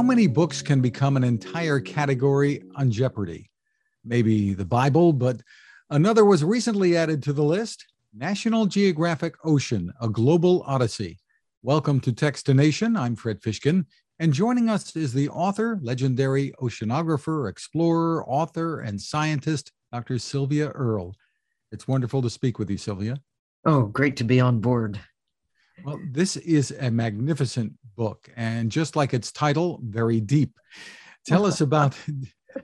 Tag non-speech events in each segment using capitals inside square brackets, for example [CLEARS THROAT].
How many books can become an entire category on Jeopardy? Maybe the Bible, but another was recently added to the list National Geographic Ocean, a Global Odyssey. Welcome to Techstination. I'm Fred Fishkin, and joining us is the author, legendary oceanographer, explorer, author, and scientist, Dr. Sylvia Earle. It's wonderful to speak with you, Sylvia. Oh, great to be on board. Well, this is a magnificent book, and just like its title, very deep. Tell us [LAUGHS] about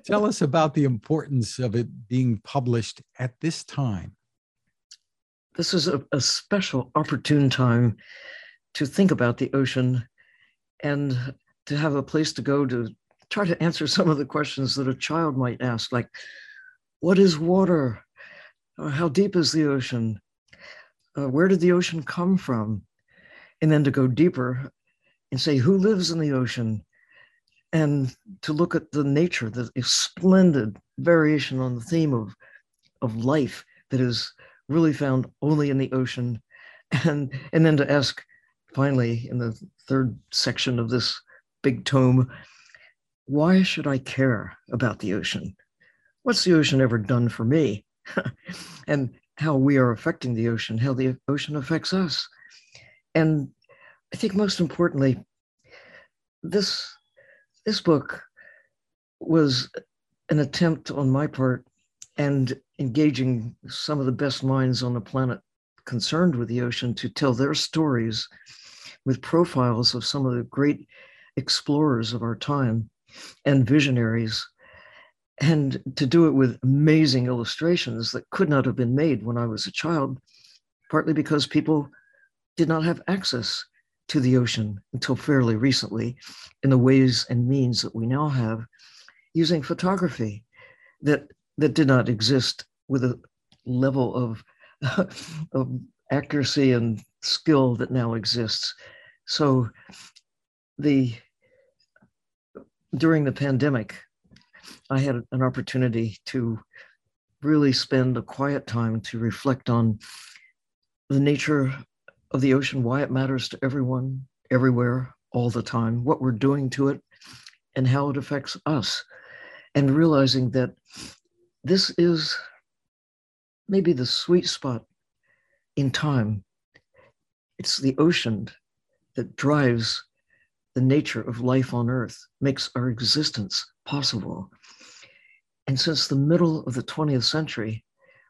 tell us about the importance of it being published at this time. This is a, a special, opportune time to think about the ocean and to have a place to go to try to answer [LAUGHS] some of the questions that a child might ask, like, what is water? Or how deep is the ocean? Uh, where did the ocean come from? And then to go deeper and say, who lives in the ocean? And to look at the nature, the splendid variation on the theme of, of life that is really found only in the ocean. [LAUGHS] And, and then to ask, finally, in the third section of this big tome, why should I care about the ocean? What's the ocean ever done for me? [LAUGHS] and how we are affecting the ocean, how the ocean affects us. And I think most importantly, this this book was an attempt on my part and engaging some of the best minds on the planet concerned with the ocean to tell their stories with profiles of some of the great explorers of our time and visionaries and to do it with amazing illustrations that could not have been made when I was a child, partly because people did not have access to the ocean until fairly recently in the ways and means that we now have using photography that that did not exist with a level of, [LAUGHS] of accuracy and skill that now exists. So the during the pandemic, I had an opportunity to really spend a quiet time to reflect on the nature of the ocean, why it matters to everyone, everywhere, all the time, what we're doing to it, and how it affects us. And realizing that this is maybe the sweet spot in time. It's the ocean that drives the nature of life on earth, makes our existence possible. And since the middle of the 20th century,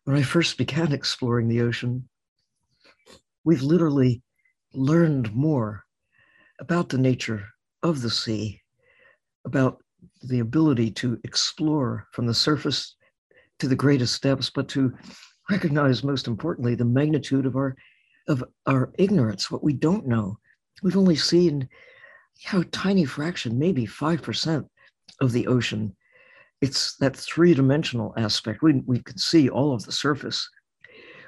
when I first [LAUGHS] began exploring the ocean, we've literally learned more about the nature of the sea, about the ability to explore from the surface to the greatest depths, but to recognize most importantly the magnitude of our of our ignorance, what we don't know. We've only seen know, a tiny fraction, maybe 5% of the ocean. It's that three dimensional aspect. We, we can see all of the surface.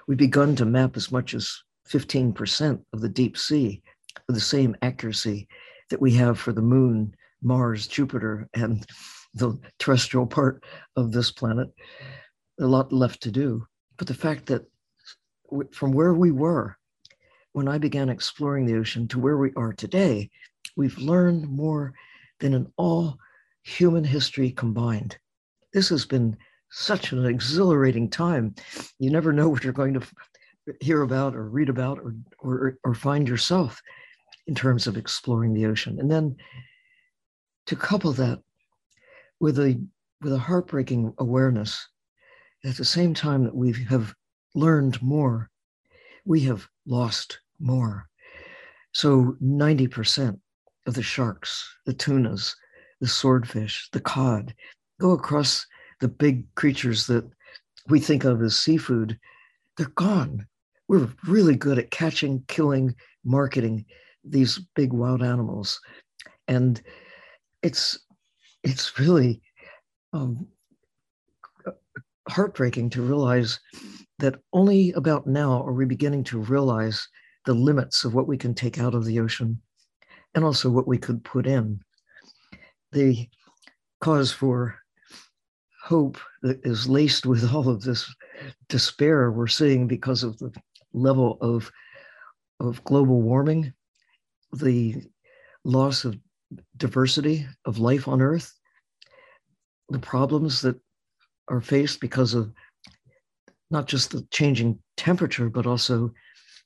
We've begun to map as much as 15% of the deep sea with the same accuracy that we have for the moon, Mars, Jupiter, and the terrestrial part of this planet. A lot left to do. But the fact that from where we were when I began exploring the ocean to where we are today, we've learned more than in all human history combined. This has been such an exhilarating time. You never know what you're going to hear about or read about or, or, or find yourself in terms of exploring the ocean. And then to couple that with a, with a heartbreaking awareness at the same time that we have learned more, we have lost more. So 90% of the sharks, the tunas, the swordfish, the cod, go across the big creatures that we think of as seafood, they're gone. We're really good at catching, killing, marketing these big wild animals. And it's it's really um, heartbreaking to realize that only about now are we beginning to realize the limits of what we can take out of the ocean and also what we could put in. The cause for hope that is laced with all of this despair we're seeing because of the level of, of global warming, the loss of diversity of life on Earth, the problems that are faced because of not just the changing temperature, but also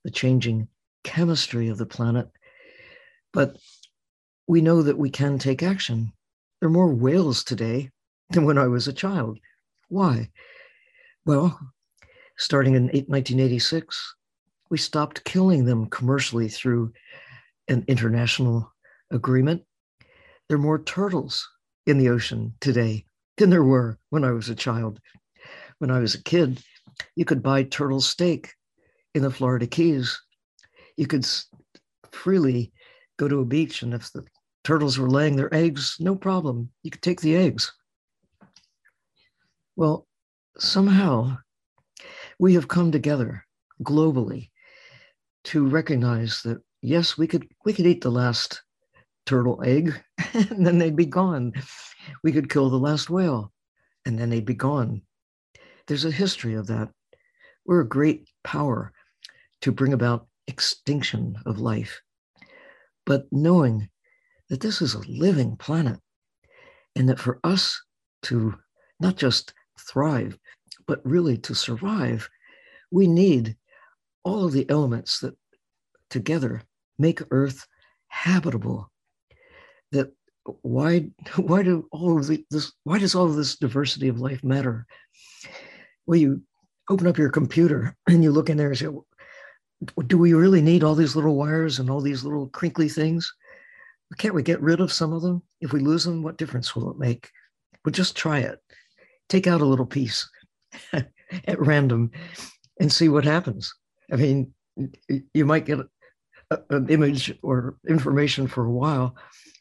the changing chemistry of the planet. But we know that we can take action. There are more whales today than when I was a child. Why? Well, starting in 1986, we stopped killing them commercially through an international agreement. There are more turtles in the ocean today than there were when I was a child. When I was a kid, you could buy turtle steak in the Florida Keys. You could freely go to a beach, and if the turtles were laying their eggs, no problem. You could take the eggs. Well, somehow we have come together globally to recognize that yes, we could we could eat the last turtle egg [LAUGHS] and then they'd be gone. We could kill the last whale and then they'd be gone. There's a history of that. We're a great power to bring about extinction of life. But knowing that this is a living planet and that for us to not just thrive, but really to survive, we need all of the elements that together make Earth habitable. That why [LAUGHS] why do all of the, this why does all of this diversity of life matter? Well, you open up your computer [CLEARS THROAT] and you look in there and say, do we really need all these little wires and all these little crinkly things? Can't we get rid of some of them? If we lose them, what difference will it make? Well, just try it. Take out a little piece [LAUGHS] at random and see what happens. I mean, you might get an image or information for a while,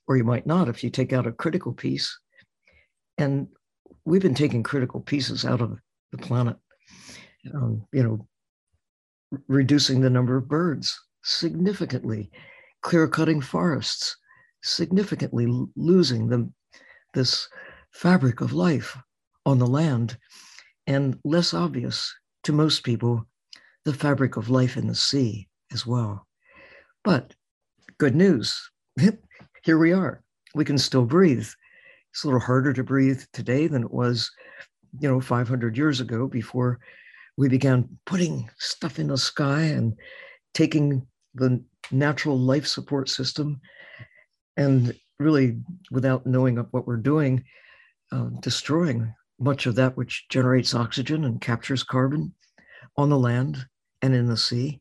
or you might not if you take out a critical piece. And we've been taking critical pieces out of the planet. Um, you know, reducing the number of birds significantly, clear cutting forests, significantly losing the, this fabric of life on the land, and less obvious to most people, the fabric of life in the sea as well. But good news, [LAUGHS] here we are. We can still breathe. It's a little harder to breathe today than it was, you know, 500 years ago before we began putting stuff in the sky and taking the natural life support system and really without knowing what we're doing uh, destroying much of that which generates oxygen and captures carbon on the land and in the sea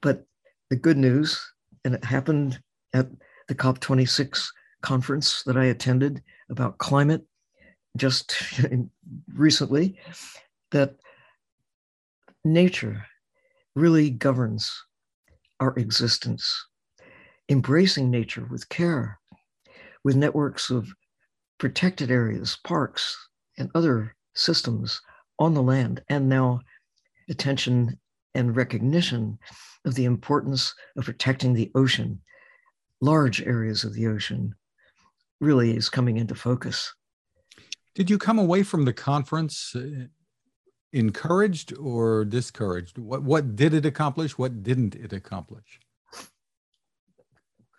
but the good news and it happened at the cop26 conference that i attended about climate just [LAUGHS] recently that nature really governs our existence. Embracing nature with care, with networks of protected areas, parks, and other systems on the land, and now attention and recognition of the importance of protecting the ocean, large areas of the ocean, really is coming into focus. Did you come away from the conference uh, encouraged or discouraged? What what did it accomplish? What didn't it accomplish?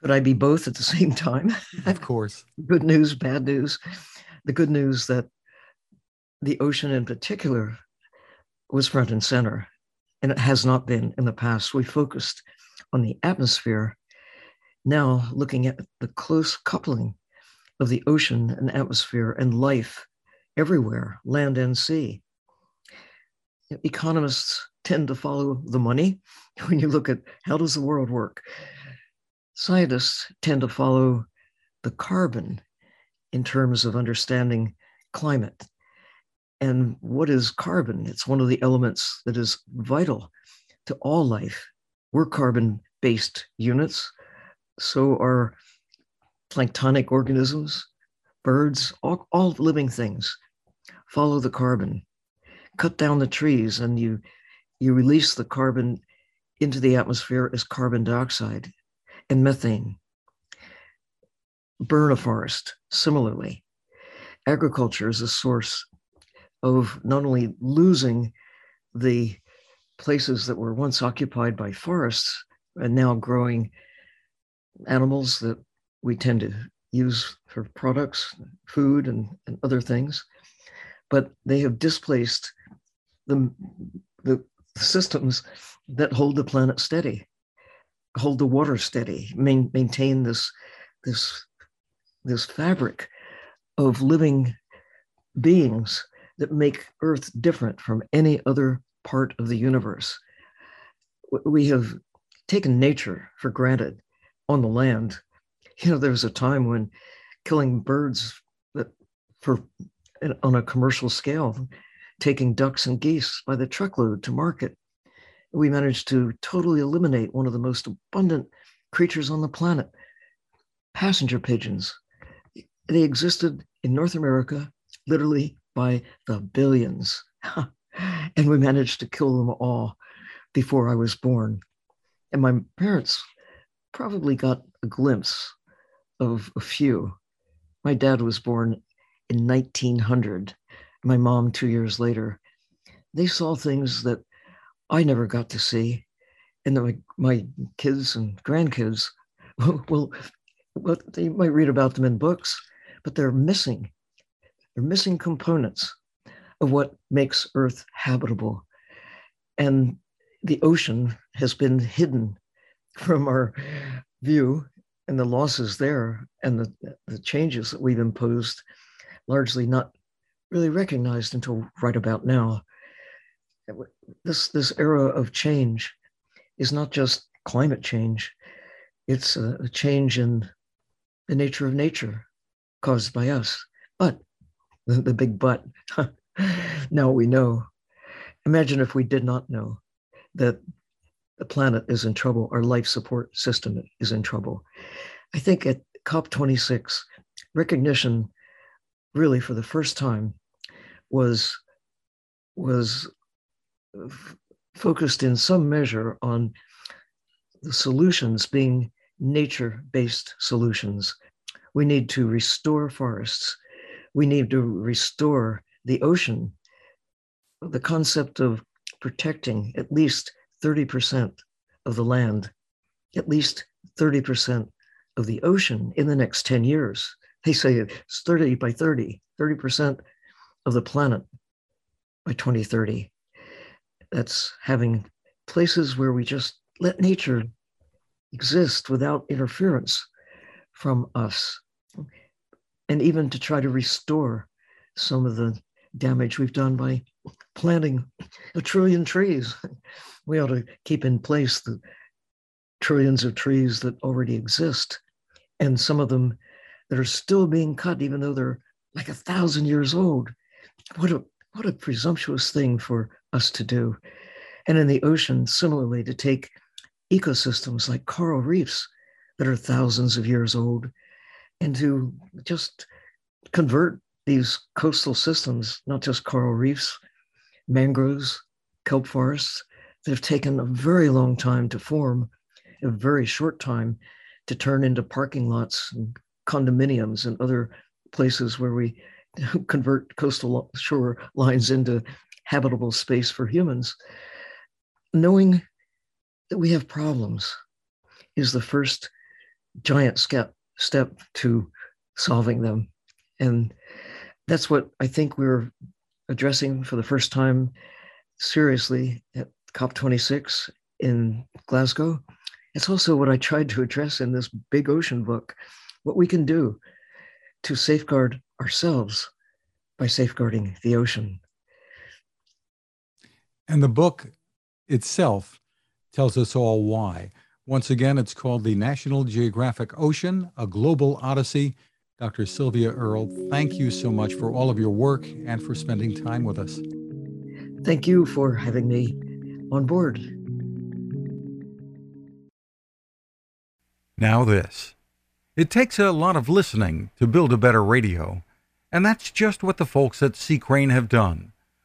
Could I be both at the [LAUGHS] same time? Of course. [LAUGHS] good news, bad news. The good news that the ocean in particular was front and center, and it has not been in the past. We focused on the atmosphere. Now, looking at the close coupling of the ocean and atmosphere and life everywhere, land and sea economists tend to follow the money [LAUGHS] when you look at how does the world work scientists tend to follow the carbon in terms of understanding climate and what is carbon? It's one of the elements that is vital to all life. We're carbon based units. So are planktonic organisms birds all, all living things. Follow the carbon. Cut down the trees and you you release the carbon into the atmosphere as carbon dioxide and methane. Burn a forest, similarly. Agriculture is a source of not only losing the places that were once occupied by forests and now growing animals that we tend to use for products, food, and, and other things. But they have displaced the, the systems that hold the planet steady, hold the water steady, main, maintain this, this, this fabric of living beings that make Earth different from any other part of the universe. We have taken nature for granted on the land. You know, there was a time when killing birds that for on a commercial scale, taking ducks and geese by the truckload to market. We managed to totally eliminate one of the most abundant creatures on the planet, passenger pigeons. They existed in North America literally by the billions. [LAUGHS] and we managed to kill them all before I was born. And my parents probably got a glimpse of a few. My dad was born in 1900, my mom two years later. They saw things that I never got to see. And my, my kids and grandkids, [LAUGHS] well, well, they might read about them in books, but they're missing. They're missing components of what makes Earth habitable. And the ocean has been hidden from our view and the losses there and the, the changes that we've imposed largely not really recognized until right about now. This, this era of change is not just climate change, it's a, a change in the nature of nature caused by us. But the, the big but, [LAUGHS] now we know. Imagine if we did not know that the planet is in trouble, our life support system is in trouble. I think at COP26, recognition really for the first time was was f- focused in some measure on the solutions being nature-based solutions. We need to restore forests. We need to restore the ocean. The concept of protecting at least 30% of the land, at least 30% of the ocean in the next 10 years. They say it's 30 by 30, 30% of the planet by 2030. That's having places where we just let nature exist without interference from us. And even to try to restore some of the damage we've done by planting a trillion trees. [LAUGHS] We ought to keep in place the trillions of trees that already exist, and some of them that are still being cut, even though they're like a thousand years old. What a what a presumptuous thing for us to do. And in the ocean, similarly, to take ecosystems like coral reefs that are thousands of years old and to just convert these coastal systems, not just coral reefs, mangroves, kelp forests, that have taken a very long time to form, a very short time to turn into parking lots and condominiums and other places where we [LAUGHS] convert coastal shore lines into habitable space for humans. Knowing that we have problems is the first giant step step to solving them. And that's what I think we're addressing for the first time seriously at COP26 in Glasgow. It's also what I tried to address in this big ocean book what we can do to safeguard ourselves by safeguarding the ocean. And the book itself tells us all why. Once again, it's called The National Geographic Ocean, a Global Odyssey Dr. Sylvia Earle, thank you so much for all of your work and for spending time with us. Thank you for having me on board. Now, this. It takes a lot of listening to build a better radio, and that's just what the folks at C. Crane have done.